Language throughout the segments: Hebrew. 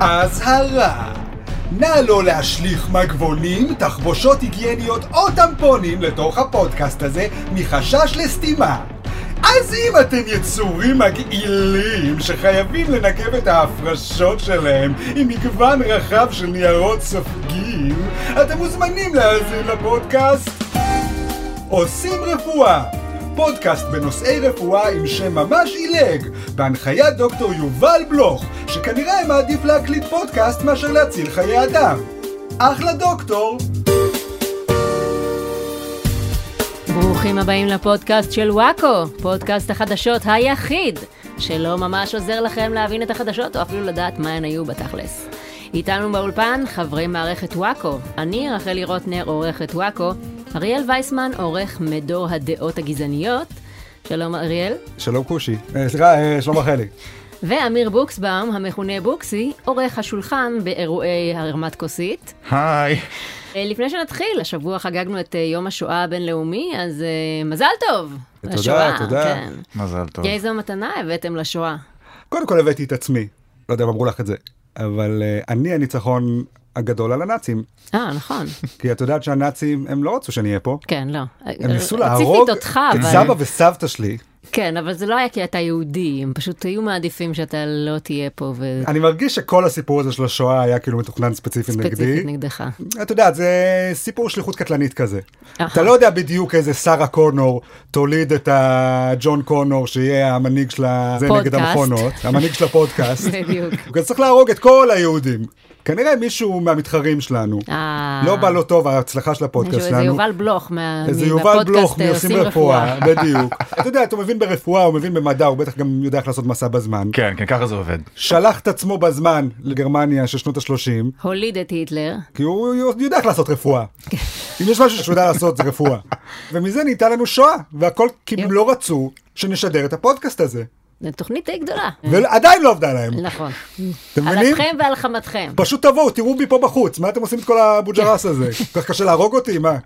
אזהרה נא לא להשליך מגבונים, תחבושות היגייניות או טמפונים לתוך הפודקאסט הזה מחשש לסתימה. אז אם אתם יצורים מגעילים שחייבים לנקב את ההפרשות שלהם עם מגוון רחב של ניירות סופגים, אתם מוזמנים להאזין לפודקאסט. עושים רפואה פודקאסט בנושאי רפואה עם שם ממש עילג, בהנחיית דוקטור יובל בלוך, שכנראה מעדיף להקליט פודקאסט מאשר להציל חיי אדם. אחלה דוקטור! ברוכים הבאים לפודקאסט של וואקו, פודקאסט החדשות היחיד שלא ממש עוזר לכם להבין את החדשות או אפילו לדעת מה הן היו בתכלס. איתנו באולפן חברי מערכת וואקו, אני רחלי רוטנר עורכת וואקו, אריאל וייסמן עורך מדור הדעות הגזעניות. שלום אריאל. שלום כושי, אה, סליחה, אה, שלום רחלי. ואמיר בוקסבאום, המכונה בוקסי, עורך השולחן באירועי הרמת כוסית. היי. אה, לפני שנתחיל, השבוע חגגנו את יום השואה הבינלאומי, אז מזל טוב. תודה, לשואה, תודה. כן. מזל טוב. איזו מתנה הבאתם לשואה? קודם כל הבאתי את עצמי, לא יודע אם אמרו לך את זה, אבל אני הניצחון הגדול על הנאצים. אה, נכון. כי את יודעת שהנאצים, הם לא רצו שאני אהיה פה. כן, לא. הם ניסו להרוג את סבא וסבתא שלי. כן, אבל זה לא היה כי אתה יהודי, הם פשוט היו מעדיפים שאתה לא תהיה פה. ו... אני מרגיש שכל הסיפור הזה של השואה היה כאילו מתוכנן ספציפית נגדי. ספציפית נגדך. אתה יודע, זה סיפור שליחות קטלנית כזה. אתה לא יודע בדיוק איזה שרה קונור תוליד את הג'ון קונור שיהיה המנהיג של זה נגד המכונות, המנהיג של הפודקאסט. בדיוק. הוא צריך להרוג את כל היהודים. כנראה מישהו מהמתחרים שלנו. אה. לא בא לו טוב ההצלחה של הפודקאסט שלנו. איזה יובל בלוך מהפודקאסט איזה יובל בלוך מעושים רפואה, בדיוק. אתה יודע, אתה מבין ברפואה, הוא מבין במדע, הוא בטח גם יודע איך לעשות מסע בזמן. כן, כן, ככה זה עובד. שלח את עצמו בזמן לגרמניה של שנות ה-30. הוליד את היטלר. כי הוא יודע איך לעשות רפואה. אם יש משהו שהוא יודע לעשות זה רפואה. ומזה נהייתה לנו שואה, והכל כי הם לא רצו שנשדר את הפודקאסט הזה. זו תוכנית די גדולה. ועדיין לא עבדה להם. נכון. אתם מבינים? על אפכם ועל חמתכם. פשוט תבואו, תראו בי פה בחוץ, מה אתם עושים את כל הבוג'רס הזה? כל כך קשה להרוג אותי, מה?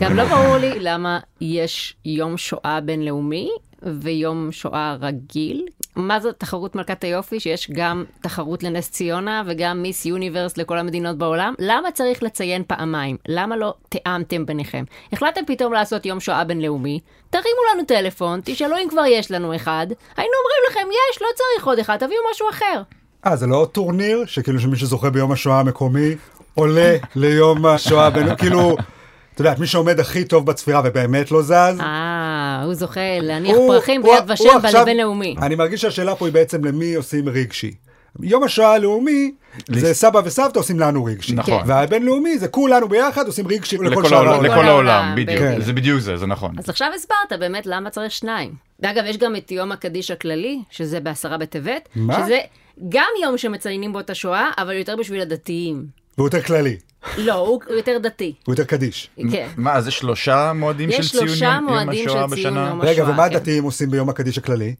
גם לא ברור לי למה יש יום שואה בינלאומי ויום שואה רגיל. מה זאת תחרות מלכת היופי, שיש גם תחרות לנס ציונה וגם מיס יוניברס לכל המדינות בעולם? למה צריך לציין פעמיים? למה לא תיאמתם ביניכם? החלטתם פתאום לעשות יום שואה בינלאומי, תרימו לנו טלפון, תשאלו אם כבר יש לנו אחד, היינו אומרים לכם, יש, לא צריך עוד אחד, תביאו משהו אחר. אה, זה לא טורניר? שכאילו שמי שזוכה ביום השואה המקומי עולה ליום השואה בין... כאילו... אתה יודע, מי שעומד הכי טוב בצפירה ובאמת לא זז. אה, הוא זוכה להניח פרחים ביד ושם בבינלאומי. אני מרגיש שהשאלה פה היא בעצם למי עושים רגשי. יום השואה הלאומי זה סבא וסבתא עושים לנו רגשי. נכון. והבינלאומי זה כולנו ביחד עושים רגשי לכל שאר העולם. לכל העולם, בדיוק. כן. זה בדיוק זה, זה נכון. אז עכשיו הסברת באמת למה צריך שניים. ואגב, יש גם את יום הקדיש הכללי, שזה בעשרה בטבת. מה? שזה גם יום שמציינים בו את השואה, אבל יותר בשביל הדתיים. והוא יותר כללי. לא, הוא יותר דתי. הוא יותר קדיש. כן. מה, זה שלושה מועדים של ציון יום השואה בשנה? רגע, ומה כן. הדתיים עושים ביום הקדיש הכללי?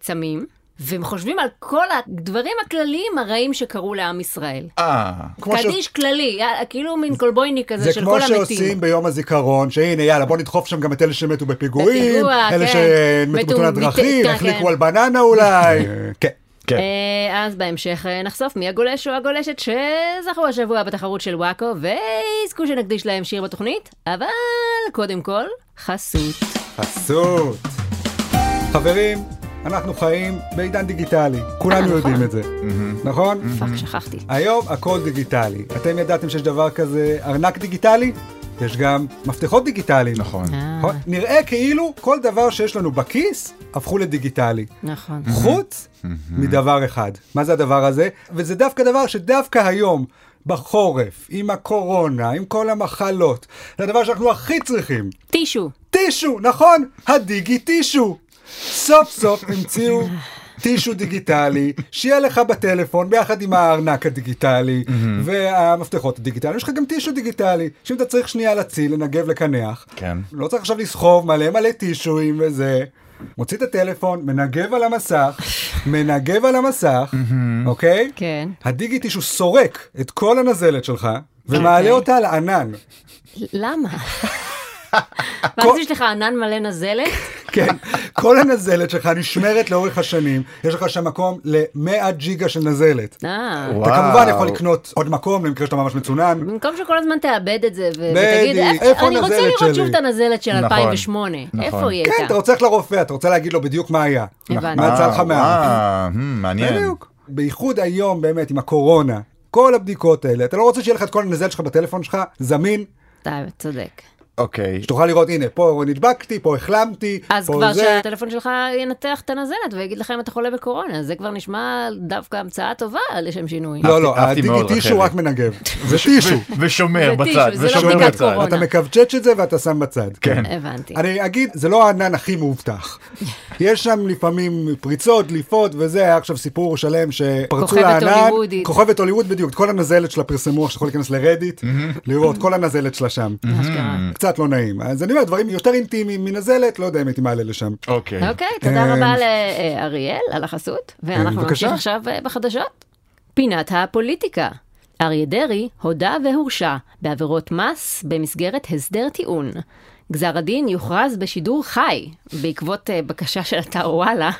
צמים. והם חושבים על כל הדברים הכלליים הרעים שקרו לעם ישראל. אה. קדיש ש... כללי, כאילו מין קולבויניק כזה של כל המתים. זה כמו שעושים ביום הזיכרון, שהנה יאללה בוא נדחוף שם גם את אלה שמתו בפיגועים, בפיגוע, אלה כן. שמתו בתאונת דרכים, החליקו כן. על בננה אולי. כן. כן. אה, אז בהמשך אה, נחשוף מי הגולש או הגולשת שזכו השבוע בתחרות של וואקו, ויזכו שנקדיש להם שיר בתוכנית, אבל קודם כל, חסות. חסות. חברים, אנחנו חיים בעידן דיגיטלי, כולנו אה, יודעים נכון. את זה, נכון? פאק, שכחתי. היום הכל דיגיטלי. אתם ידעתם שיש דבר כזה ארנק דיגיטלי? יש גם מפתחות דיגיטליים. נכון. נכון. נראה כאילו כל דבר שיש לנו בכיס הפכו לדיגיטלי. נכון. חוץ מדבר אחד. מה זה הדבר הזה? וזה דווקא דבר שדווקא היום, בחורף, עם הקורונה, עם כל המחלות, זה הדבר שאנחנו הכי צריכים. טישו. טישו, נכון, הדיגי טישו. סוף סוף המציאו טישו דיגיטלי, שיהיה לך בטלפון ביחד עם הארנק הדיגיטלי והמפתחות הדיגיטליים, יש לך גם טישו דיגיטלי, שאם אתה צריך שנייה להציל, לנגב, לקנח, כן. לא צריך עכשיו לסחוב מלא מלא טישואים וזה. מוציא את הטלפון, מנגב על המסך, מנגב על המסך, אוקיי? כן. הדיגי טישו סורק את כל הנזלת שלך, ומעלה אוקיי. אותה לענן. למה? ואז יש לך ענן מלא נזלת? כן, כל הנזלת שלך נשמרת לאורך השנים, יש לך שם מקום ל-100 ג'יגה של נזלת. אה, אתה כמובן יכול לקנות עוד מקום למקרה שאתה ממש מצונן. במקום שכל הזמן תאבד את זה. ותגיד, "איפה- איפה אני רוצה לראות שלי?" שוב את הנזלת של נכון, 2008. נכון. איפה היא כן, אתה הייתה? רוצה ללכת לרופא, אתה רוצה להגיד לו בדיוק מה היה. הבנתי. מה יצא לך אה, מה... hmm, מעניין. בדיוק. בייחוד היום באמת עם הקורונה, כל הבדיקות האלה, אתה לא רוצה שיהיה לך את כל הנזלת שלך בטלפון שלך, זמין, אתה צודק. אוקיי. שתוכל לראות, הנה, פה נדבקתי, פה החלמתי, אז פה כבר זה. שהטלפון שלך ינתח את הנזלת ויגיד לך אם אתה חולה בקורונה, זה כבר נשמע דווקא המצאה טובה לשם שינוי. לא, לא, הדיגיטישו. רק מנגב. זה טישו. ושומר בצד, זה לא ושומר בדיקת בצד. קורונה. אתה מקווצ'ץ' את זה ואתה שם בצד. כן. הבנתי. אני אגיד, זה לא הענן הכי מאובטח. יש שם לפעמים פריצות, דליפות וזה, היה עכשיו סיפור שלם שפרצו כוכבת לענן. הוליוודית. כוכבת הוליווד בדיוק, את כל הנזלת שלה פרסמו, עכשיו יכול להיכנס לרדיט, לראות כל הנזלת שלה שם. אשכרה. קצת לא נעים. אז אני אומר, דברים יותר אינטימיים מנזלת, לא יודע אם הייתי מעלה לשם. אוקיי. אוקיי, תודה אמ, רבה לאריאל על החסות, ואנחנו. נמשיך עכשיו אה, בחדשות. פינת הפוליטיקה. אריה דרעי הודה והורשע בעבירות מס במסגרת הסדר טיעון. גזר הדין יוכרז בשידור חי, בעקבות אה, בקשה של אתר וואלה.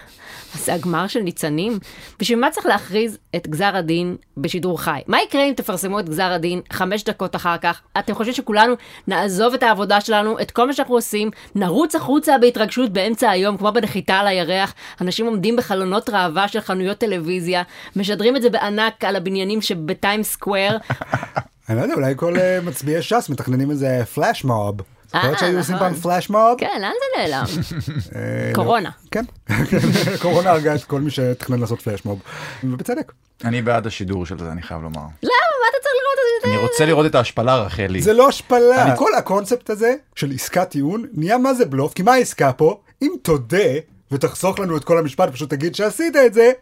זה הגמר של ניצנים? בשביל מה צריך להכריז את גזר הדין בשידור חי? מה יקרה אם תפרסמו את גזר הדין חמש דקות אחר כך? אתם חושבים שכולנו נעזוב את העבודה שלנו, את כל מה שאנחנו עושים, נרוץ החוצה בהתרגשות באמצע היום, כמו בנחיתה על הירח, אנשים עומדים בחלונות ראווה של חנויות טלוויזיה, משדרים את זה בענק על הבניינים שבטיים סקוואר. אני לא יודע, אולי כל אה, מצביעי ש"ס מתכננים איזה פלאש מוב. זוכרת אה, שהיו עושים נכון. פעם פלאש מוב? כן, לאן זה נעלם? אה, קורונה. כן. קורונה הרגה את כל מי שתכנן לעשות פלאש מוב. ובצדק. אני בעד השידור של זה, אני חייב לומר. למה? מה אתה צריך לראות את זה? אני רוצה לראות את ההשפלה, רחלי. זה לא השפלה. כל הקונספט הזה של עסקת טיעון נהיה מה זה בלוף, כי מה העסקה פה? אם תודה ותחסוך לנו את כל המשפט, פשוט תגיד שעשית את זה,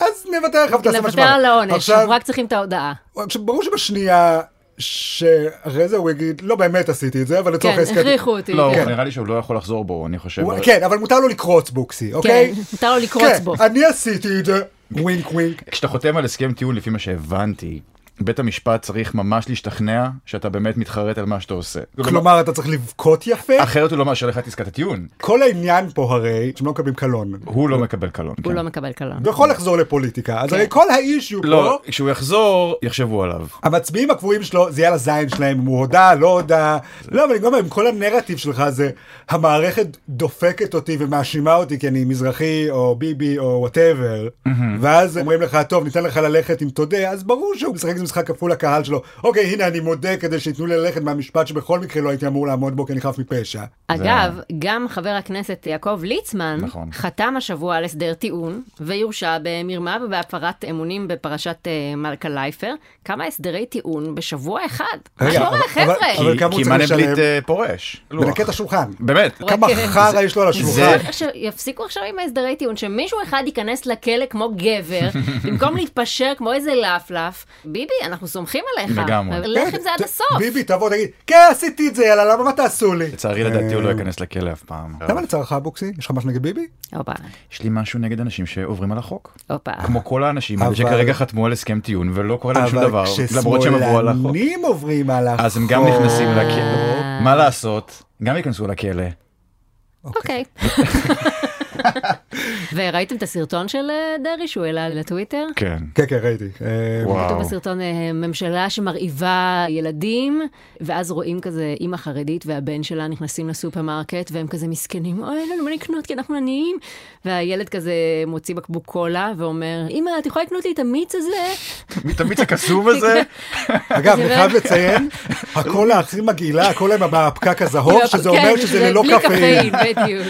אז נוותר לך ותעשה מה לוותר על העונש, עכשיו, אנחנו רק צריכים את ההודעה. עכשיו, ברור שבשנייה שאחרי זה הוא יגיד, לא באמת עשיתי את זה, אבל לצורך כן, העסקת... הכריחו אותי. לא, כן. נראה לי שהוא לא יכול לחזור בו, אני חושב. כן, אבל מותר לו לקרוץ בוקסי, אוקיי? כן, מותר לו לקרוץ כן, בו. אני עשיתי את זה, ווינק ווינק. כשאתה חותם על הסכם טיעון, לפי מה שהבנתי, בית המשפט צריך ממש להשתכנע שאתה באמת מתחרט על מה שאתה עושה. כלומר, אתה צריך לבכות יפה. אחרת הוא לא מאשר לך את עסקת הטיעון. כל העניין פה הרי, שהם לא מקבלים קלון. הוא לא מקבל קלון. הוא כן. לא מקבל קלון. הוא יכול לחזור לפוליטיקה, אז כן. הרי כל ה issue פה... לא, כשהוא יחזור, יחשבו עליו. המצביעים הקבועים שלו זה יהיה על הזין שלהם אם הוא הודה לא הודה לא אבל אני גם כל הנרטיב שלך זה המערכת דופקת אותי ומאשימה אותי כי אני מזרחי או ביבי או whatever ואז אומרים לך טוב ניתן לך ללכת אם תודה אז ברור שהוא משחק משחק כפול לקהל שלו אוקיי הנה אני מודה כדי שייתנו לי ללכת מהמשפט שבכל מקרה לא הייתי אמור לעמוד בו כי אני חף מפשע. אגב, גם חבר הכנסת יעקב ליצמן נכון. חתם השבוע על הסדר טיעון ויורשע במרמה ובהפרת אמונים בפרשת אה, מלכה לייפר. כמה הסדרי טיעון בשבוע אחד? מה רגע, קורה, אבל- חבר'ה? אבל- כי- כמה הוא כי צריך מנדלבליט? אה, פורש. מנקה את השולחן. באמת. כמה רק- חרא יש לו על השולחן. צריך שיפסיקו עכשיו עם ההסדרי טיעון, שמישהו אחד ייכנס לכלא כמו גבר, במקום להתפשר כמו איזה לפלף. ביבי, אנחנו סומכים עליך. לגמרי. לך עם זה עד ת- הסוף. ביבי תבוא תגיד כן עשיתי את זה יאללה למה מה תעשו לי. לצערי לדעתי הוא לא ייכנס לכלא אף פעם. למה לצערך בוקסי? יש לך משהו נגד ביבי? הופה, יש לי משהו נגד אנשים שעוברים על החוק. הופה. כמו כל האנשים האלה אבל- שכרגע חתמו על הסכם טיעון ולא קורה להם שום אבל דבר, למרות שהם עברו על החוק. כששמאלנים עוברים על החוק. אז הם גם נכנסים אה. לכלא. מה לעשות? גם ייכנסו לכלא. אוקיי. וראיתם את הסרטון של אה, דרעי שהוא העלה לטוויטר? כן. כן, כן, ראיתי. אה, וואו. כתוב בסרטון אה, ממשלה שמרעיבה ילדים, ואז רואים כזה אימא חרדית והבן שלה נכנסים לסופרמרקט, והם כזה מסכנים, אוי, אין לנו מה לקנות כי אנחנו עניים. והילד כזה מוציא בקבוק קולה ואומר, אמא, את יכולה לקנות לי את המיץ הזה? את המיץ הקסום הזה? אגב, אני חייב לציין, הקולה הכי מגעילה, הקולה עם הפקק הזהוב, לא, שזה כן, אומר שזה ללא בלי קפאין. בדיוק.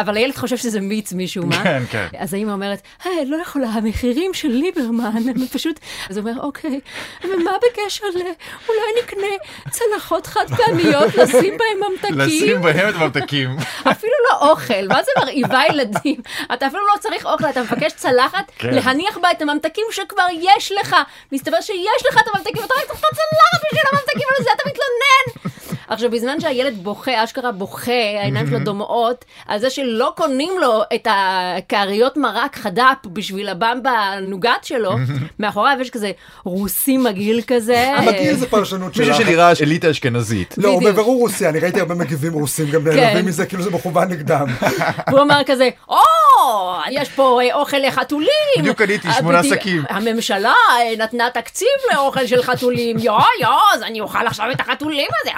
אבל הילד חושב שזה מיץ משום מה. כן, כן. אז האמא אומרת, היי, לא יכולה, המחירים של ליברמן, הם פשוט... אז הוא אומר, אוקיי, ומה בקשר ל... אולי נקנה צלחות חד פעמיות, לשים בהם ממתקים? לשים בהם את הממתקים. אפילו לא אוכל, מה זה מרעיבה ילדים? אתה אפילו לא צריך אוכל, אתה מבקש צלחת, כן. להניח בה את הממתקים שכבר יש לך. מסתבר שיש לך את הממתקים, ואתה רק צריך את הצלחת בשביל הממתקים, על זה אתה מתלונן. עכשיו, בזמן שהילד בוכה, אשכרה בוכה, העיניים שלו דומעות, על זה שלא קונים לו את הכאריות מרק חד"פ בשביל הבמבה הנוגת שלו, מאחוריו יש כזה רוסי מגעיל כזה. המגעיל זה פרשנות שלך. מישהו שנראה אליטה אשכנזית. לא, הוא. בבירור רוסי, אני ראיתי הרבה מגיבים רוסים גם נעלבים מזה, כאילו זה מכוון נגדם. והוא אמר כזה, או, יש פה אה, אוכל לחתולים. בדיוק קניתי אה, שמונה שקים. הממשלה אה, נתנה תקציב לאוכל של חתולים, יו יו, אז אני אוכל עכשיו את החתולים הזה.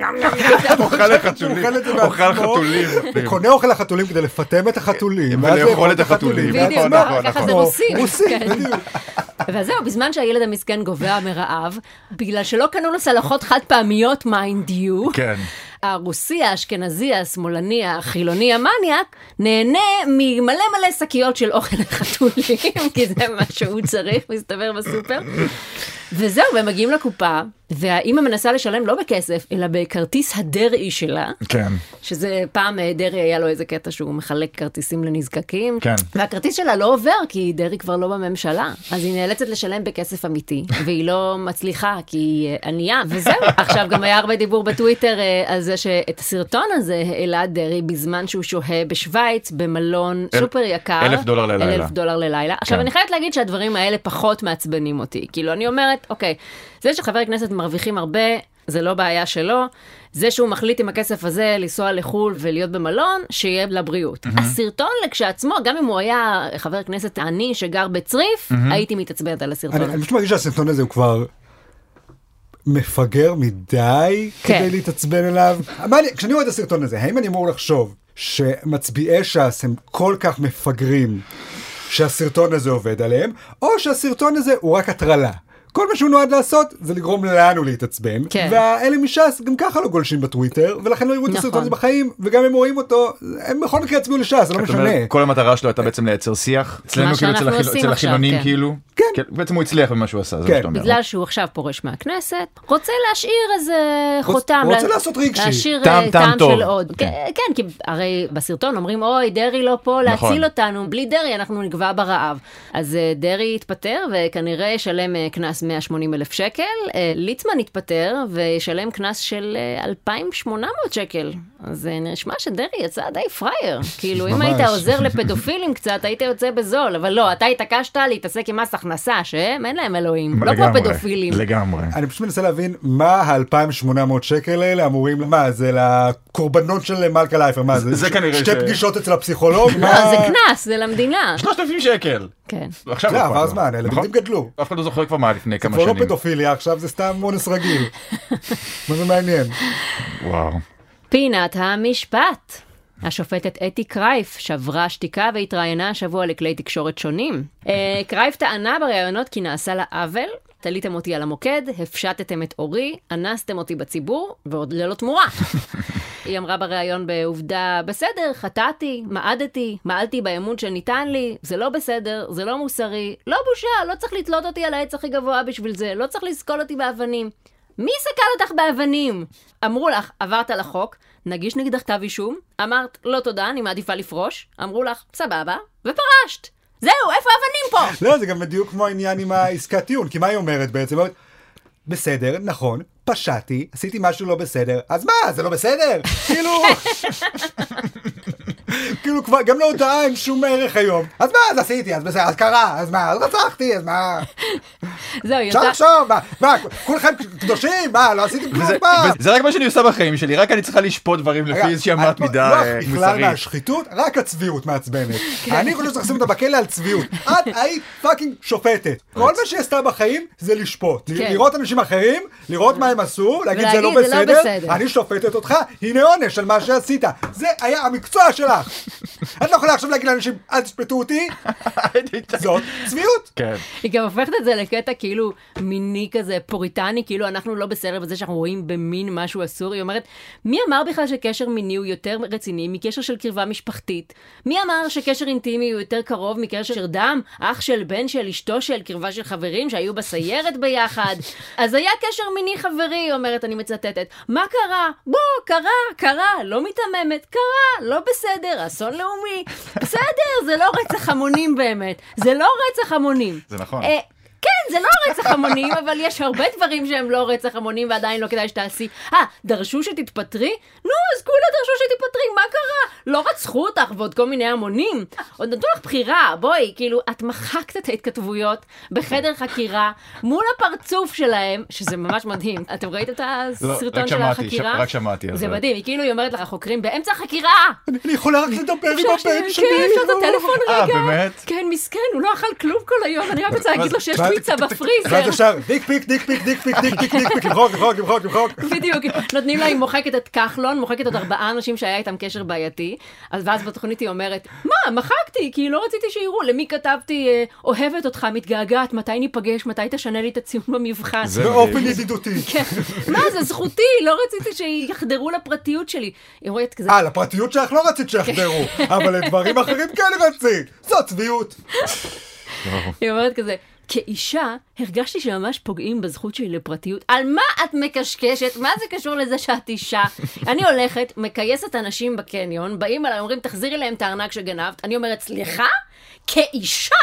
אוכל לחתולים. אוכל חתולים. וקונה אוכל לחתולים כדי לפטם את החתולים. ולאכול לאכול את החתולים. בדיוק, נכון, ככה נכון, נכון. זה רוסים. כן. בדיוק. וזהו, בזמן שהילד המסכן גובע מרעב, בגלל שלא קנו לו צלחות חד פעמיות mind you, כן. הרוסי, האשכנזי, השמאלני, החילוני, המניאק, נהנה ממלא מלא שקיות של אוכל לחתולים, כי זה מה שהוא צריך, מסתבר בסופר. וזהו, והם מגיעים לקופה, והאימא מנסה לשלם לא בכסף, אלא בכרטיס הדרעי שלה, כן. שזה פעם אה, דרעי היה לו איזה קטע שהוא מחלק כרטיסים לנזקקים. כן. והכרטיס שלה לא עובר, כי דרעי כבר לא בממשלה. אז היא נאלצת לשלם בכסף אמיתי, והיא לא מצליחה, כי היא אה, ענייה, וזהו. עכשיו גם היה הרבה דיבור בטוויטר אה, על זה שאת הסרטון הזה העלה דרעי בזמן שהוא שוהה בשוויץ, במלון אל- סופר יקר. אלף דולר ללילה. אלף דולר ללילה. עכשיו, כן. אני חייבת להגיד שהדברים האלה פחות מעצבנים אותי. כאילו, אני אומרת, אוקיי, זה שחבר כנסת מרוויחים הרבה, זה לא בעיה שלו. זה שהוא מחליט עם הכסף הזה לנסוע לחו"ל ולהיות במלון, שיהיה לבריאות. הסרטון לכשעצמו, גם אם הוא היה חבר כנסת עני שגר בצריף, הייתי מתעצבנת על הסרטון. אני פשוט מרגיש שהסרטון הזה הוא כבר מפגר מדי כן. כדי להתעצבן אליו. מה אני- כשאני רואה את הסרטון הזה, האם אני אמור לחשוב שמצביעי ש"ס הם כל כך מפגרים שהסרטון הזה עובד עליהם, או שהסרטון הזה הוא רק הטרלה? כל מה שהוא נועד לעשות זה לגרום לנו להתעצבן, כן. והאלה מש"ס גם ככה לא גולשים בטוויטר, ולכן לא יראו את נכון. הסרטון הזה בחיים, וגם אם רואים אותו, הם בכל מקרה יצביעו לש"ס, זה לא אומרת, משנה. כל המטרה שלו הייתה בעצם לייצר שיח. אצלנו כאילו אצל החיל- החילונים כן. כאילו. כן. בעצם הוא הצליח במה שהוא עשה, זה כן. מה שאתה אומר. בגלל שהוא עכשיו פורש מהכנסת, רוצה להשאיר איזה חותם. רוצה לה- לעשות רגשי. להשאיר טעם- אה, טעם. של עוד. כן. כן, כן, כי הרי בסרטון אומרים, אוי, דרעי לא פה נכון. להציל אותנו, בלי דרעי אנחנו נגווע ברעב. אז אה, דרעי יתפטר וכנראה ישלם אה, קנס 180 אלף שקל, אה, ליצמן יתפטר וישלם קנס של אה, 2,800 שקל. אז אה, נשמע שדרעי יצא די פראייר. כאילו, אם. היית עוזר לפדופילים קצת, היית יוצא בזול, אבל לא, אתה התעקשת להתעסק עם מס הכנסה, שהם אין להם אלוהים, לא כמו פדופילים. לגמרי. אני פשוט מנסה להבין מה ה-2800 שקל האלה אמורים, מה זה לקורבנות של מלכה לייפר, מה זה? זה ש- כנראה שתי ש- פגישות אצל הפסיכולוג? לא, מה- זה קנס, זה למדינה. 3,000 שקל. כן. עכשיו זה לא עבר לו. זמן, הילדים נכון? גדלו. אף אחד לא זוכר כבר מה לפני כמה כבר לא שנים. פדופיליה, עכשיו זה סתם אונס רגיל. מה זה מעניין? וואו. פינת המשפט. השופטת אתי קרייף שברה שתיקה והתראיינה השבוע לכלי תקשורת שונים. אה, קרייף טענה בראיונות כי נעשה לה עוול, תליתם אותי על המוקד, הפשטתם את אורי, אנסתם אותי בציבור, ועוד ללא תמורה. היא אמרה בריאיון בעובדה, בסדר, חטאתי, מעדתי, מעלתי באמון שניתן לי, זה לא בסדר, זה לא מוסרי, לא בושה, לא צריך לתלות אותי על העץ הכי גבוה בשביל זה, לא צריך לסקול אותי באבנים. מי סקל אותך באבנים? אמרו לך, עברת על החוק, נגיש נגדך כתב אישום, אמרת, לא תודה, אני מעדיפה לפרוש, אמרו לך, סבבה, ופרשת. זהו, איפה האבנים פה? לא, זה גם בדיוק כמו העניין עם העסקת טיעון, כי מה היא אומרת בעצם? בסדר, נכון, פשעתי, עשיתי משהו לא בסדר, אז מה, זה לא בסדר? כאילו... כאילו כבר, גם להודעה אין שום ערך היום. אז מה, אז עשיתי, אז בסדר, אז קרה, אז מה, אז רצחתי, אז מה? זהו, היא אפשר. לחשוב, מה, מה, כולכם קדושים? מה, לא עשיתם כלום? מה? וזה רק מה שאני עושה בחיים שלי, רק אני צריכה לשפוט דברים לפי איזושהי אמת לא- מידה לא אה, בכלל מוסרית. מהשחיתות, רק הצביעות מעצבנת. כן. אני חושב שצריך לשים אותה בכלא על צביעות. את היית fucking שופטת. כל מה שהיא עשתה בחיים זה לשפוט. כן. לראות אנשים אחרים, לראות מה הם עשו, להגיד זה לא ולהגיד, "זה לא בסדר, בסדר." אני שופטת אותך, הנה עונש על מה שעשית. זה היה המקצוע שלך. את לא יכולה עכשיו להגיד לאנשים, אל תשפטו אותי, זאת צביעות. כן. היא גם הופכת את זה לקטע כאילו מיני כזה פוריטני, כאילו אנחנו לא בסדר בזה שאנחנו רואים במין משהו אסור. היא אומרת, מי אמר בכלל שקשר מיני הוא יותר רציני מקשר של קרבה משפחתית? מי אמר שקשר אינטימי הוא יותר קרוב מקשר של דם? אח של בן של אשתו של קרבה של חברים שהיו בסיירת ביחד? אז היה קשר מיני חברי, היא אומרת, אני מצטטת. מה קרה? בוא, קרה, קרה, לא מיתממת, קרה, לא בסדר, אסון לאומי. בסדר, זה לא רצח המונים באמת. זה לא רצח המונים. זה נכון. אה, כן, זה לא רצח המונים, אבל יש הרבה דברים שהם לא רצח המונים ועדיין לא כדאי שתעשי. אה, דרשו שתתפטרי? נו, אז כולה דרשו שתתפטרי, מה קרה? לא רצחו אותך ועוד כל מיני המונים. עוד נתנו לך בחירה, בואי, כאילו, את מחקת את ההתכתבויות בחדר חקירה מול הפרצוף שלהם, שזה ממש מדהים. אתם ראיתם את לא, הסרטון רק של שמעתי, החקירה? רק שמעתי על זה זה. מדהים, היא כאילו, אומרת לך, החוקרים באמצע החקירה! אני יכולה רק לדבר עם הבן ש- שלי. כן, אפשר את הטלפון אה, רגע. באמת? כן, מסכן, הוא לא אכל כלום כל היום, אני רק רוצה להגיד לו שיש ואז- פיצה ואז בפריזר. ישר דיק פיק, דיק פיק, דיק פיק, דיק פיק, דיק פיק, למחוק, למחוק, למחוק, למחוק. בדיוק, נותנים לה, היא מוחקת את כחלון, מוחקת עוד ארבעה אנשים שהיה איתם קשר בעייתי, אז ואז בתוכנית היא אומרת, מה, מחקתי, כי לא רציתי שיראו, למי כתבתי, אה, אוהבת אותך, מתגעגעת, מתי ניפגש, מתי תשנה לי את הציון במבחן. זה באופן מדהים. ידידותי. כן, מה, זה זכותי, לא רציתי שיחדרו לפרטיות שלי. היא אומרת כזה, אה, לפרטיות שלך לא רצית שיחדרו, אבל לדברים אחרים כן רצית. זו צביעות. היא אומרת כזה, כאישה, הרגשתי שממש פוגעים בזכות שלי לפרטיות. על מה את מקשקשת? מה זה קשור לזה שאת אישה? אני הולכת, מכייסת אנשים בקניון, באים אליי, אומרים, תחזירי להם את הארנק שגנבת. אני אומרת, סליחה? כאישה,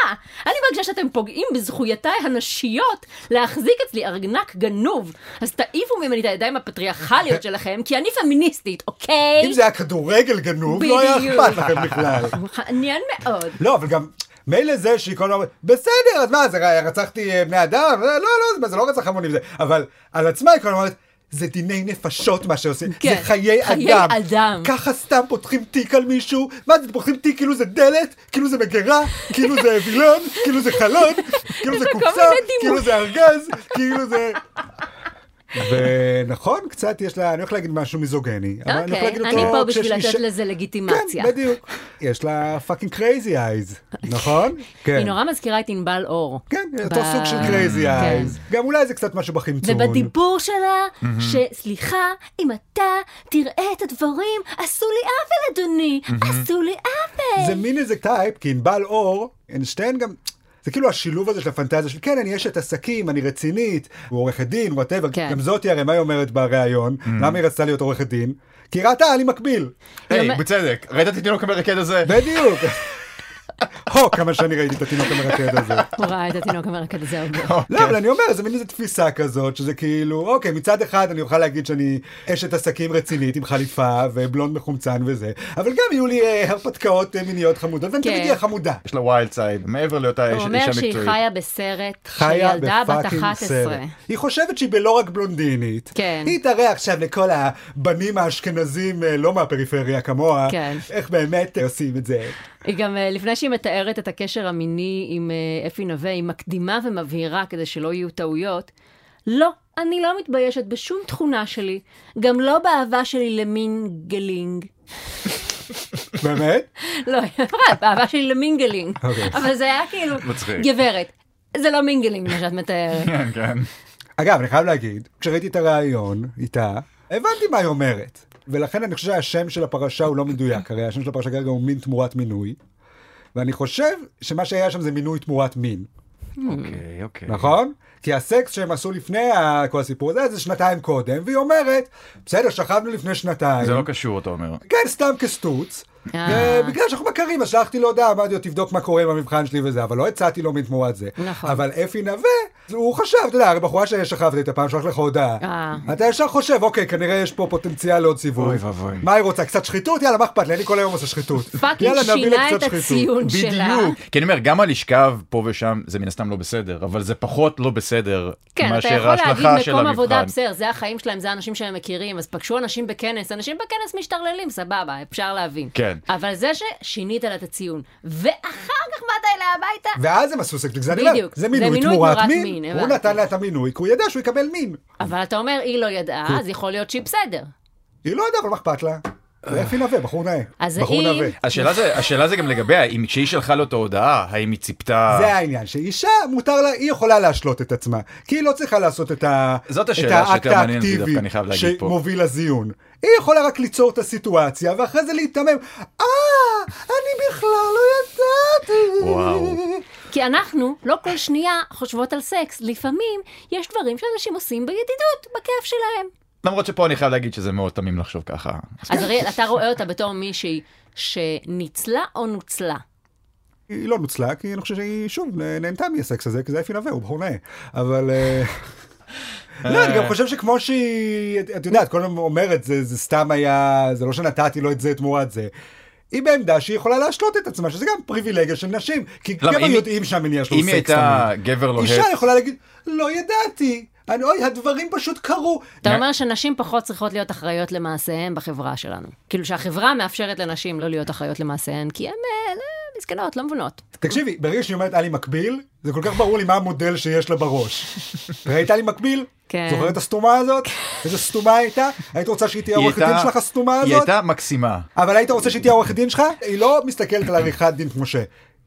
אני מרגישה שאתם פוגעים בזכויותיי הנשיות להחזיק אצלי ארנק גנוב. אז תעיפו ממני את הידיים הפטריארכליות שלכם, כי אני פמיניסטית, אוקיי? אם זה היה כדורגל גנוב, לא היה. אכפת לכם בכלל. מעניין מאוד. לא, אבל גם... מילא זה שהיא כל הזמן בסדר, אז מה, זה רצחתי אה, בני אדם? לא, לא, זה- לא רצח המונים, זה... אבל על עצמה היא כל הזמן אומרת, זה דיני נפשות מה שעושים, כן, זה חיי חיי אדם. אדם. ככה סתם פותחים תיק על מישהו? מה זה, פותחים תיק כאילו זה דלת? כאילו זה מגירה? כאילו זה וילון? כאילו זה חלון? כאילו זה קופסה? כאילו זה ארגז? כאילו זה... ונכון, קצת יש לה, אני הולך להגיד משהו מיזוגני, אבל אני הולך אוקיי, להגיד אותו אני פה בשביל לתת לזה לגיטימציה. כן, בדיוק. יש לה fucking crazy eyes, נכון? כן. היא נורא מזכירה את ענבל אור. כן, אותו ב- סוג של crazy כן. eyes. גם אולי זה קצת משהו בחמצון. ובדיבור שלה, שסליחה, אם אתה תראה את הדברים, עשו לי עוול, אדוני, עשו לי עוול. זה מין איזה type, כי ענבל אור, שתיהן גם... זה כאילו השילוב הזה של הפנטזיה של כן, אני אשת עסקים, אני רצינית, הוא עורכת דין, whatever. כן. גם זאתי הרי, מה היא אומרת בריאיון? למה היא רצתה להיות עורכת דין? כי ראתה, אלי מקביל. היי, אומר- בצדק, ראית את התינוק המרקד הזה? בדיוק. הו, כמה שאני ראיתי את התינוק המרקד הזה. הוא ראה את התינוק המרקד הזה הרבה. לא, אבל אני אומר, זה מין איזה תפיסה כזאת, שזה כאילו, אוקיי, מצד אחד אני אוכל להגיד שאני אשת עסקים רצינית עם חליפה ובלונד מחומצן וזה, אבל גם יהיו לי אה, הרפתקאות אה, מיניות חמודות, ואני כן. תמיד אהיה חמודה. יש לה wild side, מעבר להיותה הוא איש- אומר אישה שהיא מקצועית. חיה בסרט של חיה ילדה בת ב fucking 11. סרט. היא חושבת שהיא בלא רק בלונדינית. כן. היא תראה עכשיו לכל הבנים האשכנזים, אה, לא מהפריפריה כמוה, כן. איך באמת עושים את זה. היא גם, לפני שהיא מתארת את הקשר המיני עם אה, אפי נווה, היא מקדימה ומבהירה כדי שלא יהיו טעויות. לא, אני לא מתביישת בשום תכונה שלי, גם לא באהבה שלי ל mingling. באמת? לא, היא אמרה, באהבה שלי ל mingling. אוקיי. אבל זה היה כאילו. גברת, זה לא mingling מה שאת מתארת. כן, כן. אגב, אני חייב להגיד, כשראיתי את הריאיון איתה, הבנתי מה היא אומרת. ולכן אני חושב שהשם של הפרשה הוא לא מדויק, הרי השם של הפרשה כרגע הוא מין תמורת מינוי. ואני חושב שמה שהיה שם זה מינוי תמורת מין, אוקיי, אוקיי. נכון? כי הסקס שהם עשו לפני כל הסיפור הזה, זה שנתיים קודם, והיא אומרת, בסדר, שכבנו לפני שנתיים. זה לא קשור, אתה אומר. כן, סתם כסטוץ. אה. ובגלל שאנחנו מכירים, אז שלחתי לו הודעה, אמרתי לו, תבדוק מה קורה עם המבחן שלי וזה, אבל לא הצעתי לו מתמורת זה. נכון. אבל אפי נווה, הוא חשב, אתה יודע, הרי בחורה ששכבת איתה פעם, שלח לך הודעה. אה. אתה ישר חושב, אוקיי, כנראה יש פה פוטנציאל לעוד סיבוב. אוי ואבוי. מה היא רוצה? קצת שחיתות? יאללה, מה אכפת לי? אני כל היום עושה שחיתות. fucking שינה את. הציון שלה. בדיוק. כי אני אומר, גם הלשכב פה ושם זה מן הסתם לא בסדר, אבל זה פחות לא בסדר כן, אתה מאשר יכול להגיד ההשלכה של מקום עבודה, המבחן. בסדר, זה החיים שלהם, זה האנשים שהם מכירים, אז פגשו אנשים בכנס, אנשים בכנס משתרללים, סבבה, אפשר להבין. כן. אבל זה ששינית לה את הציון, ואחר כך באת אליה הביתה, ואז הם עשו בגלל זה מינוי תמורת תמורת מין. מין, הוא הבנתי. נתן לה את המינוי, כי הוא ידע שהוא יקבל מין. אבל אתה אומר, היא לא ידעה, אז יכול להיות שהיא בסדר. היא לא יודעה, אבל מה אכפת לה? זה אפי נווה, בחור נאה. אז בחור היא- נווה. השאלה זה, השאלה זה גם לגביה, אם כשהיא שלחה לו את ההודעה, האם היא ציפתה... זה העניין, שאישה מותר לה, היא יכולה להשלות את עצמה, כי היא לא צריכה לעשות את, ה, זאת את השאלה האקט שיותר מעניינת אותי האקטיבי דווקא, אני חייב להגיד פה. שמוביל לזיון. היא יכולה רק ליצור את הסיטואציה, ואחרי זה להיתמם, אה, אני בכלל לא ידעתי. וואו. כי אנחנו, לא כל שנייה, חושבות על סקס. לפעמים יש דברים שאנשים עושים בידידות, בכיף שלהם. למרות שפה אני חייב להגיד שזה מאוד תמים לחשוב ככה. אז אריאל, אתה רואה אותה בתור מישהי שניצלה או נוצלה? היא לא נוצלה, כי אני חושב שהיא, שוב, נהנתה מהסקס הזה, כי זה אפי נווה, הוא בחור נאה. אבל... אה, לא, אני גם חושב שכמו שהיא, את יודעת, כל הזמן אומרת, זה זה סתם היה, זה לא שנתתי לו את זה תמורת זה. היא בעמדה שהיא יכולה להשלות את עצמה, שזה גם פריבילגיה של נשים. כי גבר אם היא- יודעים שהמניע שלו אם היא סקס הייתה. גבר לוהט, אישה יכולה להגיד, לא ידעתי. אני, אוי, הדברים פשוט קרו. אתה אומר שנשים פחות צריכות להיות אחראיות למעשיהן בחברה שלנו. כאילו שהחברה מאפשרת לנשים לא להיות אחראיות למעשיהן, כי הן אה, לא, מסכנות, לא מבינות. תקשיבי, ברגע שהיא אומרת עלי מקביל, זה כל כך ברור לי מה המודל שיש לה בראש. ראית עלי מקביל? כן. זוכרת את הסתומה הזאת? איזה סתומה הייתה? היית רוצה שהיא תהיה היא עורכת דין שלך הסתומה היא הזאת? הייתה מקסימה. אבל היית רוצה שהיא תהיה עורכת דין שלך? היא לא מסתכלת על עריכת דין כמו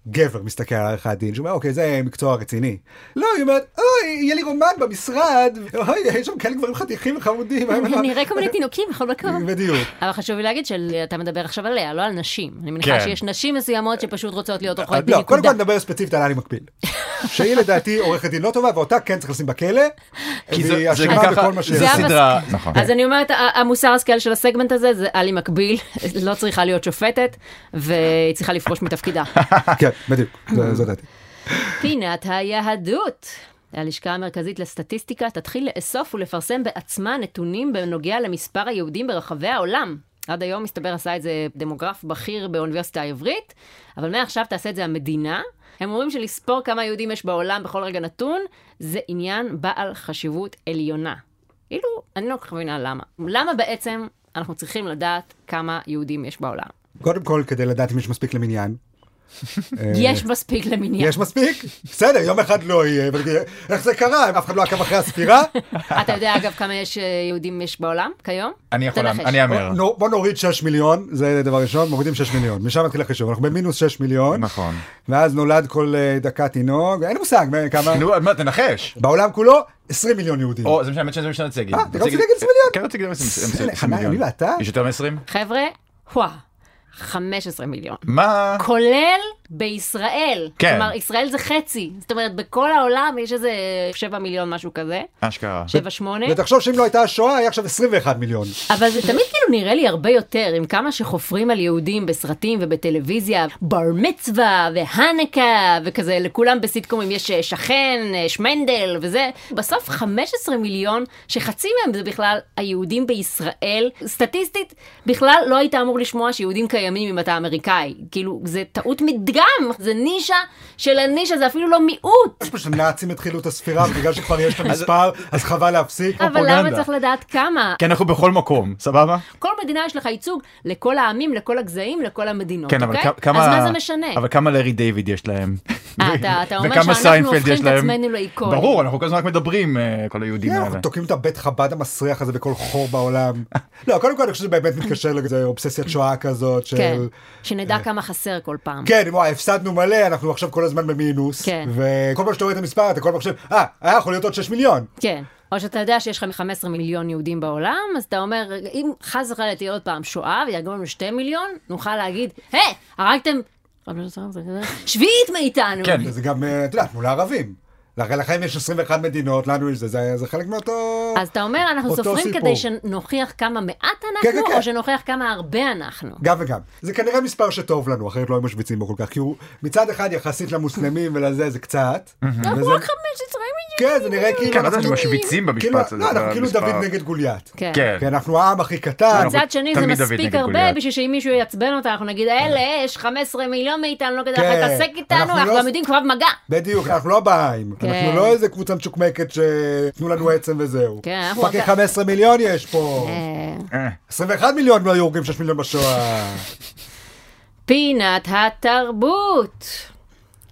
שגבר מסתכל על עריכת דין, שאומר, אוקיי, זה מקצוע רציני. לא, היא אומרת, אוי, יהיה לי רומן במשרד, אוי, יש שם כאלה גברים חתיכים וחמודים. נראה כל מיני תינוקים בכל מקום. בדיוק. אבל חשוב לי להגיד שאתה מדבר עכשיו עליה, לא על נשים. אני מניחה כן. שיש נשים מסוימות שפשוט רוצות להיות עורכות דין, לא, קודם כל. נדבר ספציפית על עלי מקביל. שהיא לדעתי עורכת דין לא טובה, ואותה כן צריך לשים בכלא. כי זה אשמה בכל מה שהיא זה עושה. סדרה, המס- נכון. אז אני אומרת, המוסר השכל של הסגמנט הזה זה עלי מקביל, לא צריכה להיות שופטת, והיא צריכה לפרוש מתפקידה. כן, בדיוק, זה- זו דעתי. פינת היהדות. הלשכה המרכזית לסטטיסטיקה תתחיל לאסוף ולפרסם בעצמה נתונים בנוגע למספר היהודים ברחבי העולם. עד היום מסתבר עשה את זה דמוגרף בכיר באוניברסיטה העברית, אבל מעכשיו תעשה את זה המדינה. הם אומרים שלספור כמה יהודים יש בעולם בכל רגע נתון, זה עניין בעל חשיבות עליונה. כאילו, אני לא כל כך מבינה למה. למה בעצם אנחנו צריכים לדעת כמה יהודים יש בעולם? קודם כל, כדי לדעת אם יש מספיק למניין. אה, יש מספיק למניין. יש מספיק? בסדר, יום אחד לא יהיה, איך זה קרה? אף אחד לא עקב אחרי הספירה? אתה יודע אגב כמה יש אה, יהודים יש בעולם כיום? אני יכול. אני אאמר. נו, בוא נוריד 6 מיליון, זה דבר ראשון, מורידים 6 מיליון, משם מתחיל החישוב, אנחנו במינוס 6 מיליון, נכון. ואז נולד כל אה, דקה תינוק, אין מושג מה- כמה, נו, מה, תנחש. בעולם כולו 20 מיליון יהודים. או, זה משנה, זה משנה רציתי להגיד. אה, אתה רציתי רצית להגיד 20 מיליון? כן, רציתי להגיד 20 חנן, 20 מיליון. אני ואתה? יש יותר מ-20? חבר'ה, וואה, 15 מיליון. מה? כולל בישראל. כן. כלומר, ישראל זה חצי. זאת אומרת, בכל העולם יש איזה 7 מיליון, משהו כזה. אשכרה. 7, 8. ותחשוב שאם לא הייתה השואה, היה עכשיו 21 מיליון. אבל זה תמיד כאילו נראה לי הרבה יותר, עם כמה שחופרים על יהודים בסרטים ובטלוויזיה, בר מצווה והנקה וכזה, לכולם בסיטקומים יש אה, שכן, אה, שמנדל וזה. בסוף 15 מיליון, שחצי מהם זה בכלל היהודים בישראל. סטטיסטית, בכלל לא היית אמור לשמוע שיהודים קיימים אם אתה אמריקאי. כאילו, זה טעות מדגם, זה נישה של הנישה, זה אפילו לא מיעוט. יש פשוט נאצים התחילו את הספירה, בגלל שכבר יש את המספר, אז חבל להפסיק. אבל למה. צריך לדעת כמה? כי אנחנו בכל מקום, סבבה? כל מדינה יש לך ייצוג לכל העמים, לכל הגזעים, לכל המדינות, כן, אוקיי? כמה... אז מה זה משנה? אבל כמה לארי דיוויד יש להם? אה, אתה- אתה אומר וכמה שאנחנו סיינפלד הופכים יש את להם? עצמנו לאיקונים. ברור, אנחנו כל הזמן רק מדברים, אה, כל היהודים כן, האלה. אנחנו תוקעים את הבית חב"ד המסריח הזה בכל חור בעולם. לא, קודם כל אני חושב שזה באמת מתקשר לאיזה אובססיית שואה כזאת של... כן, שנדע כמה חסר כל פעם. כן, וואי, הפסדנו מלא, אנחנו עכשיו כל הזמן במינוס. כן. וכל פעם שאתה רואה את המספר, אתה כל פעם חושב, אה, היה יכול להיות עוד 6 מיליון. כן. או שאתה יודע שיש לך 15 מיליון יהודים בעולם, אז אתה אומר, אם חס וחלילה תהיה עוד פעם שואה וירגמו לנו 2 מיליון, נוכל להגיד, היי, הרגתם שביעית מאיתנו. כן. וזה גם, אה, את יודעת, מול הערבים. לכן לכם יש 21 מדינות, לנו יש זה, זה, זה חלק מאותו... אז אתה אומר, אנחנו סופרים סיפור. כדי שנוכיח כמה מעט כן, אנחנו, כן, או כן. שנוכיח כמה הרבה אנחנו. גם וגם. זה כנראה מספר שטוב לנו, אחרת לא היו משוויצים בו כל כך, כי הוא מצד אחד יחסית למוסלמים ולזה זה קצת. אנחנו וזה- רק 15 מיליון. כן, זה נראה כאילו... כן, לא אנחנו- משוויצים כאילו, במשפט הזה. לא, אנחנו כאילו. דוד נגד גוליית. כן. כן. כי אנחנו העם הכי קטן. מצד שני זה מספיק הרבה. בשביל שאם מישהו יעצבן אותה, אנחנו נגיד, אלה, יש 15 מיליון מאיתנו, לא כדאי לך כן. להתעסק איתנו, אנחנו אנחנו לא- גם יודעים קרב מגע. בדיוק, אנחנו לא הבאים. כן. אנחנו לא איזה קבוצה מצ'וקמקת שתנו לנו עצם וזהו. כן, אנחנו fucking רק- 15 מיליון יש פה. אה, אה, 21 מיליון לא היו הורגים 6 מיליון בשואה. פינת התרבות.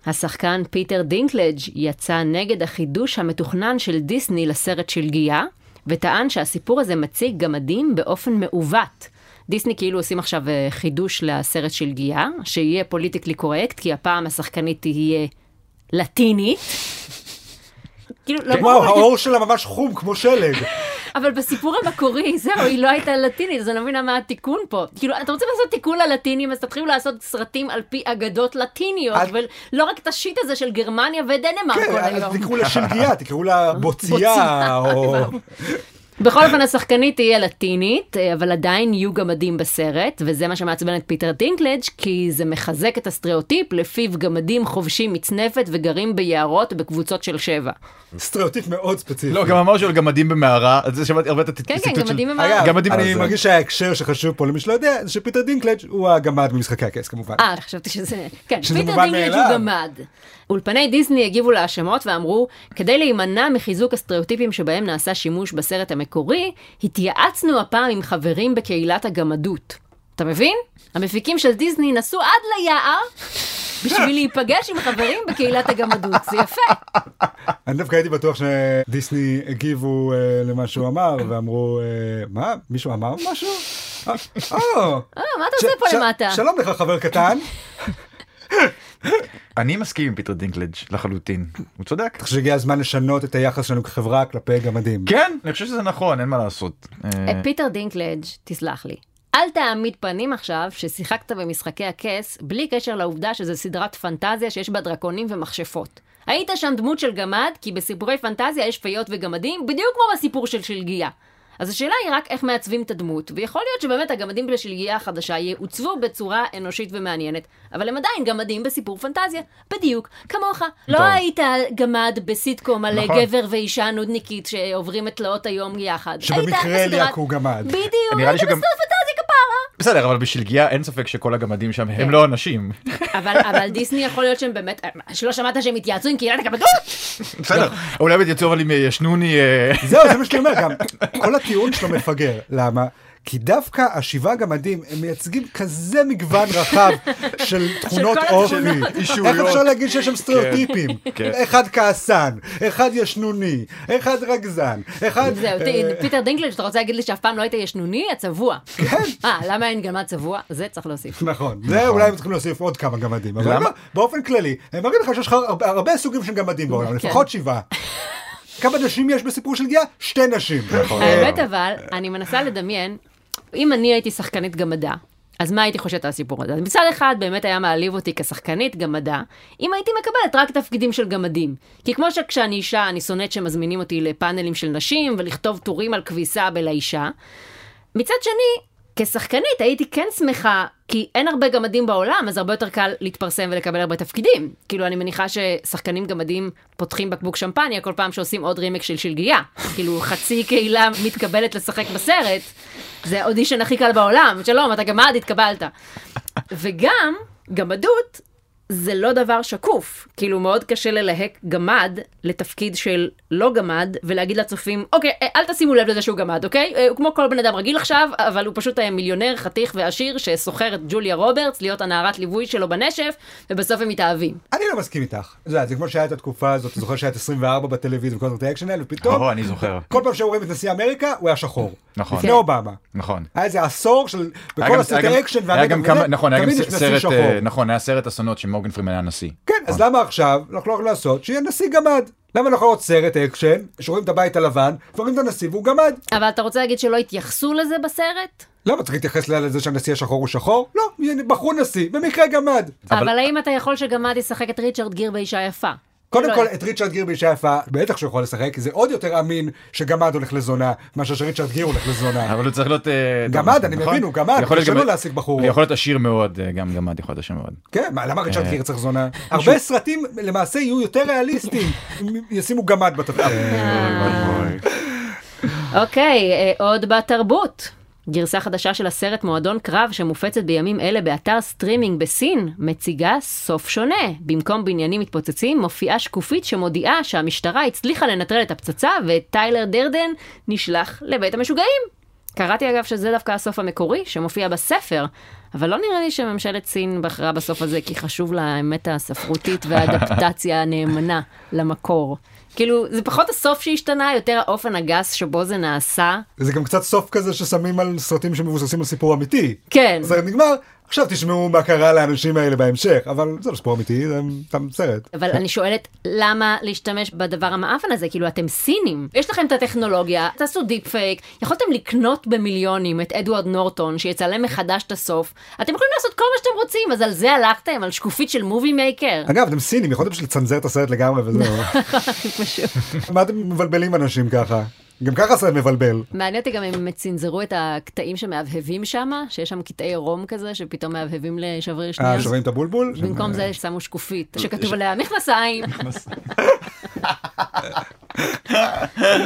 השחקן פיטר דינקלג' יצא נגד החידוש המתוכנן של דיסני לסרט שלגיה, וטען שהסיפור הזה מציג גמדים באופן מעוות. דיסני כאילו עושים עכשיו אה, חידוש לסרט שלגיה, שיהיה politically correct, כי הפעם השחקנית תהיה לטינית. כאילו, לא וואו, ברור, העור שלה ממש חום כמו שלג. אבל בסיפור המקורי, זהו, היא לא הייתה לטינית, אז אני לא מבינה מה התיקון פה. כאילו, אתם רוצים לעשות תיקון ללטינים, אז תתחילו לעשות סרטים על פי אגדות לטיניות, ולא רק את ה shit הזה של גרמניה ודנמרק כן, כל אז היום. תקראו לה שלגיה, תקראו לה בוצייה, או... בכל אופן, השחקנית תהיה לטינית, אה, אבל עדיין יהיו גמדים בסרט, וזה מה שמעצבן את פיטר דינקלג', כי זה מחזק את הסטריאוטיפ לפיו גמדים חובשים מצנפת וגרים ביערות בקבוצות של שבע. סטריאוטיפ מאוד ספציפי. לא, גם אמרנו על גמדים במערה, על זה שמעתי הרבה את כן, כן, הציטוט של... גמדים במערה. אגב, גמדים אני. מרגיש שההקשר שחשוב פה למי שלא יודע, זה שפיטר דינקלג' הוא הגמד במשחקי הכס כמובן. אה, חשבתי שזה... כן, שזה פיטר מאליו. הוא גמד. אולפני דיסני הגיבו להאשמות ואמרו, כדי להימנע מחיזוק הסטריאוטיפים שבהם נעשה שימוש בסרט המקורי, התייעצנו הפעם עם חברים בקהילת הגמדות. אתה מבין? המפיקים של דיסני נסעו עד ליער בשביל להיפגש עם חברים בקהילת הגמדות. זה יפה. אני דווקא הייתי בטוח שדיסני הגיבו אה, למה שהוא אמר ואמרו, אה, מה? מישהו אמר משהו? אה, אה, מה אתה עושה פה למטה? שלום לך חבר קטן. אני מסכים עם פיטר דינקלג' לחלוטין, הוא צודק. אני חושב שהגיע הזמן לשנות את היחס שלנו כחברה כלפי גמדים. כן, אני חושב שזה נכון, אין מה לעשות. אה, אה, פיטר דינקלג', תסלח לי. אל תעמיד פנים עכשיו ששיחקת במשחקי הכס בלי קשר לעובדה שזו סדרת פנטזיה שיש בה דרקונים ומכשפות. היית שם דמות של גמד, כי בסיפורי פנטזיה יש פיות וגמדים, בדיוק כמו בסיפור של שלגיה. אז השאלה היא רק איך מעצבים את הדמות, ויכול להיות שבאמת הגמדים בשלגיה החדשה יעוצבו בצורה אנושית ומעניינת, אבל הם עדיין גמדים בסיפור פנטזיה, בדיוק, כמוך. לא טוב. היית גמד בסיטקום על נכון. גבר ואישה נודניקית שעוברים את תלאות היום יחד. שבמקרה בסדרת- ליאק הוא גמד. בדיוק, היית בסרט פנטזיה. בסדר, אבל בשלגיה אין ספק שכל הגמדים שם כן. הם לא אנשים. אבל, אבל דיסני יכול להיות שהם באמת, שלא שמעת שהם התייעצו עם קהילת הגמדות? בסדר, אולי באמת יצאו אבל אם ישנוני... אה, זהו, זה מה שאני אומר, גם כל הטיעון שלו מפגר. למה? כי דווקא השבעה גמדים הם מייצגים כזה מגוון רחב של תכונות אופי. איך אפשר להגיד שיש שם סטריאוטיפים? כן. אחד כעסן, אחד ישנוני, אחד רגזן, אחד... זהו, אה, ת- פיטר דינקלג', אתה רוצה להגיד לי שאף פעם לא היית ישנוני? הצבוע. כן. אה, למה אין גמד צבוע? זה צריך להוסיף. נכון, זה אולי הם צריכים להוסיף עוד כמה גמדים, אבל למה? לא, באופן כללי, הם מראים לך שיש לך הרבה- הרבה סוגים של גמדים בעולם, כן. לפחות שבעה. כמה נשים יש בסיפור שלגיה? שתי נשים. נכון. האמת אבל, אני מנסה לדמיין, אם אני הייתי שחקנית גמדה, אז מה הייתי חושבת על הסיפור הזה? מצד אחד באמת היה מעליב אותי כשחקנית גמדה, אם הייתי מקבלת רק תפקידים של גמדים. כי כמו שכשאני אישה, אני שונאת שמזמינים אותי לפאנלים של נשים ולכתוב טורים על כביסה בלאישה. מצד שני, כשחקנית הייתי כן שמחה, כי אין הרבה גמדים בעולם, אז הרבה יותר קל להתפרסם ולקבל הרבה תפקידים. כאילו, אני מניחה ששחקנים גמדים פותחים בקבוק שמפניה כל פעם שעושים עוד רימק של שלגיה. כאילו, חצי קהילה מתקבלת לשחק בסרט, זה האודישן הכי קל בעולם. שלום, אתה גמד, התקבלת. וגם, גמדות זה לא דבר שקוף. כאילו, מאוד קשה ללהק גמד לתפקיד של לא גמד, ולהגיד לצופים, אוקיי, אה, אל תשימו לב לזה שהוא גמד, אוקיי? אה, הוא כמו כל בן אדם רגיל עכשיו, אבל הוא פשוט היה מיליונר, חתיך ועשיר, ששוכר את ג'וליה רוברטס להיות הנערת ליווי שלו בנשף, ובסוף הם מתאהבים. אני לא מסכים איתך. זה זה כמו שהיה את התקופה הזאת, זוכר שהיה את 24 בטלוויזיה וכל זאת האקשן האלה, ופתאום, או, אני זוכר. כל פעם שהיו רואים את נשיא אמריקה, הוא היה שחור. נכון. לפני כן. אובמה. נכון. היה איזה עשור של, בכל הסרטי כמה, וזה, נכון, היה גם תמיד יש נשיא סרט, שחור. אה, נכון, היה סרט אסונות שמורגן פרימן היה נשיא. כן, אז למה עכשיו אנחנו לא יכולים לעשות שיהיה נשיא גמד? למה לא יכול להיות סרט אקשן, שרואים את הבית הלבן, ורואים את הנשיא והוא גמד? אבל אתה רוצה להגיד שלא התייחסו לזה בסרט? למה צריך להתייחס לזה שהנשיא השחור הוא שחור? לא, בחרו נשיא, במקרה גמד. אבל האם אתה יכול שגמד ישחק את ריצ'רד גיר באישה יפה? קודם לא כל. את ריצ'רד גיר באישה יפה, בטח שהוא יכול לשחק, זה עוד יותר אמין שגמד הולך לזונה, מאשר שריצ'רד גיר הולך לזונה. אבל הוא צריך להיות... אה, גמד, טוב, אני נכון? מבין, הוא גמד, יכול קשה לו להשיג בחורה. יכול להיות עשיר מאוד, אה, גם גמד יכול להיות עשיר מאוד. כן, מה, למה ריצ'רד אה, גיר צריך זונה? הרבה סרטים למעשה יהיו יותר ריאליסטיים, ישימו גמד בתפקיד. אוקיי, עוד בתרבות. גרסה חדשה של הסרט מועדון קרב שמופצת בימים אלה באתר סטרימינג בסין, מציגה סוף שונה. במקום בניינים מתפוצצים, מופיעה שקופית שמודיעה שהמשטרה הצליחה לנטרל את הפצצה וטיילר דרדן נשלח לבית המשוגעים. קראתי אגב שזה דווקא הסוף המקורי שמופיע בספר, אבל לא נראה לי שממשלת סין בחרה בסוף הזה כי חשוב לה האמת הספרותית והאדפטציה הנאמנה למקור. כאילו, זה פחות הסוף שהשתנה, יותר האופן הגס שבו זה נעשה. זה גם קצת סוף כזה ששמים על סרטים שמבוססים על סיפור אמיתי. כן. הסרט נגמר, עכשיו תשמעו מה קרה לאנשים האלה בהמשך, אבל זה לא סיפור אמיתי, זה סתם סרט. אבל אני שואלת, למה להשתמש בדבר המאפן הזה? כאילו, אתם סינים, יש לכם את הטכנולוגיה, תעשו דיפ פייק, יכולתם לקנות במיליונים את אדוארד נורטון, שיצלם מחדש את הסוף, אתם יכולים לעשות כל מה שאתם רוצים, אז על זה הלכתם? על שקופית של מובי מייקר? אגב, אתם סינים, יכולתם פשוט לצנזר את הסרט לגמרי וזהו. מה אתם מבלבלים אנשים ככה? גם ככה סרט מבלבל. מעניין אותי גם אם הם צנזרו את הקטעים שמהבהבים שם, שיש שם קטעי רום כזה, שפתאם מהבהבים לשבריר שנייה. אה, שרואים את הבולבול? במקום זה שמו שקופית, שכתוב עליה מכנסיים.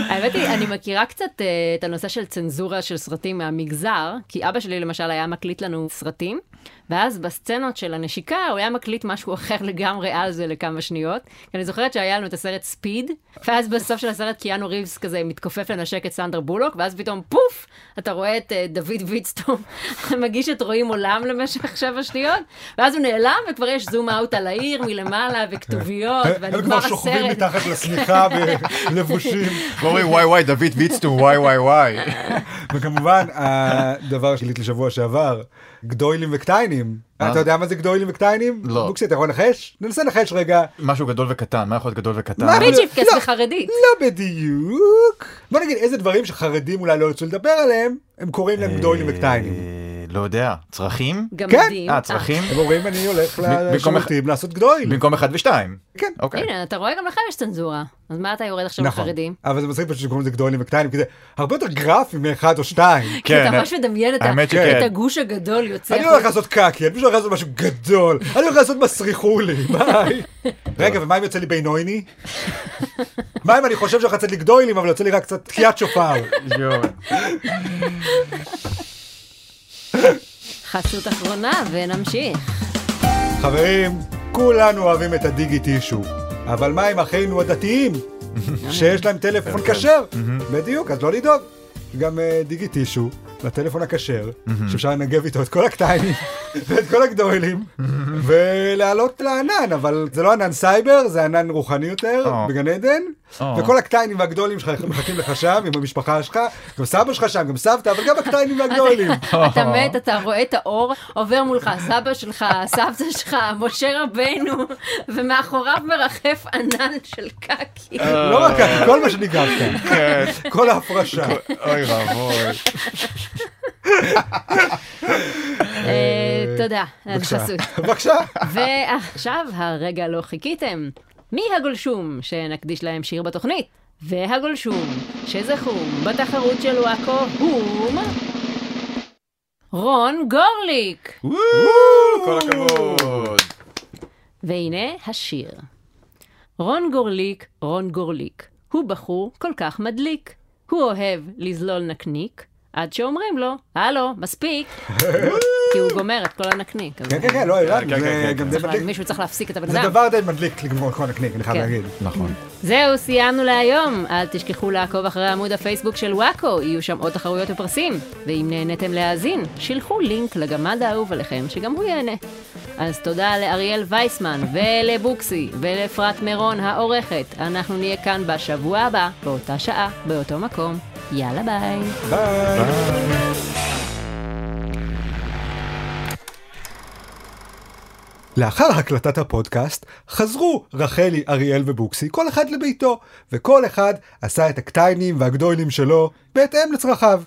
האמת היא, אני מכירה קצת אה, את הנושא של צנזורה של סרטים מהמגזר, כי אבא שלי למשל היה מקליט לנו סרטים, ואז בסצנות של הנשיקה הוא היה מקליט משהו אחר לגמרי על זה לכמה שניות. כי אני זוכרת שהיה לנו את הסרט ספיד, ואז בסוף של הסרט קיאנו ריבס כזה מתכופף לנשק את סנדר בולוק, ואז פתאום פוף, אתה רואה את אה, דוד ויצטום מגיש את רואים עולם למשך שבע שניות, ואז הוא נעלם וכבר יש זום אאוט על העיר מלמעלה וכתוביות, הם ונגמר כבר שוכבים הסרט. מתחת לשמיכה ולבושים. אומרים וואי וואי דוד ויצטום וואי וואי וואי. וכמובן, הדבר שגיליתי שבוע שעבר, גדוילים וקטיינים. מה? אתה יודע מה זה גדוילים וקטיינים? לא. בוקסי, אתה יכול לנחש? ננסה לנחש רגע. משהו גדול וקטן, מה יכול להיות גדול וקטן? מה? ביצ'יפקס לא. וחרדית. לא בדיוק. בוא נגיד איזה דברים שחרדים אולי לא ירצו לדבר עליהם, הם קוראים להם גדוילים וקטיינים. לא יודע, צרכים? גמדים. אה, צרכים? הם אומרים אני הולך לשירותים לעשות גדויל. במקום אחד ושתיים. כן. אוקיי. הנה, אתה רואה, גם לך יש צנזורה. אז מה אתה יורד עכשיו נכון, לחרדים? אבל זה מצחיק פשוט שקוראים לזה גדולים וקטנים, כי זה הרבה יותר גרפי מאחד או שתיים. כי אתה כן, ממש מדמיין את. הגוש הגדול יוצא. אני הולך לעשות קקי, אני פשוט הולך לעשות משהו גדול, אני הולך לעשות מסריחולי, ביי. רגע, ומה אם יוצא לי בינויני? מה אם אני חושב שהולך לצאת לי גדוילים, אבל יוצא לי רק קצת תקיעת שופר? חסות אחרונה ונמשיך. חברים, כולנו אוהבים את הדיגי טישו, אבל מה עם אחינו הדתיים, שיש להם טלפון כשר? בדיוק, אז לא לדאוג. גם אה, דיגי טישו, לטלפון הכשר, שאפשר לנגב איתו את כל הקטיינים ואת כל הגדולים, ולעלות לענן, אבל זה לא ענן סייבר, זה ענן רוחני יותר, או. בגן עדן, או. וכל הקטיינים והגדולים שלך מחכים לך שם, עם המשפחה שלך, גם סבא שלך שם, גם סבתא, אבל גם הקטיינים והגדולים. אתה מת, אתה רואה את האור, עובר מולך סבא שלך, סבתא שלך, משה רבנו, ומאחוריו מרחף ענן של קקי. לא רק ככה, כל מה שניגבת, כן. כל ההפרשה. אוי ואבוי. אה, תודה על בבקשה. חסות. בבקשה. ועכשיו הרגע לא חיכיתם. מי הגולשום שנקדיש להם שיר בתוכנית? והגולשום שזכו בתחרות של וואקו הוא... רון גורליק. כל הכבוד. והנה השיר. רון גורליק, רון גורליק, הוא בחור כל כך מדליק. הוא אוהב לזלול נקניק, עד שאומרים לו, הלו, מספיק. כי הוא גומר את כל הנקניק. כן, כן, כן, לא, ערן, כן, זה כן, כן, גם די מדליק. מישהו צריך להפסיק את הבן זה אדם. דבר די מדליק לגמור את כל הנקניק, אני חייב כן. להגיד. נכון. זהו, סיימנו להיום. אל תשכחו לעקוב אחרי עמוד הפייסבוק של וואקו, יהיו שם עוד תחרויות ופרסים. ואם נהניתם להאזין, שילחו לינק לגמד האהוב עליכם, שגם הוא ייהנה. אז תודה לאריאל וייסמן, ולבוקסי, ולאפרת מירון העורכת. אנחנו נהיה כאן בשבוע הבא, באותה שעה, באותו מקום. יאללה ביי. ביי. לאחר הקלטת הפודקאסט, חזרו רחלי, אריאל ובוקסי, כל אחד לביתו, וכל אחד עשה את הקטיינים והגדוילים שלו בהתאם לצרכיו.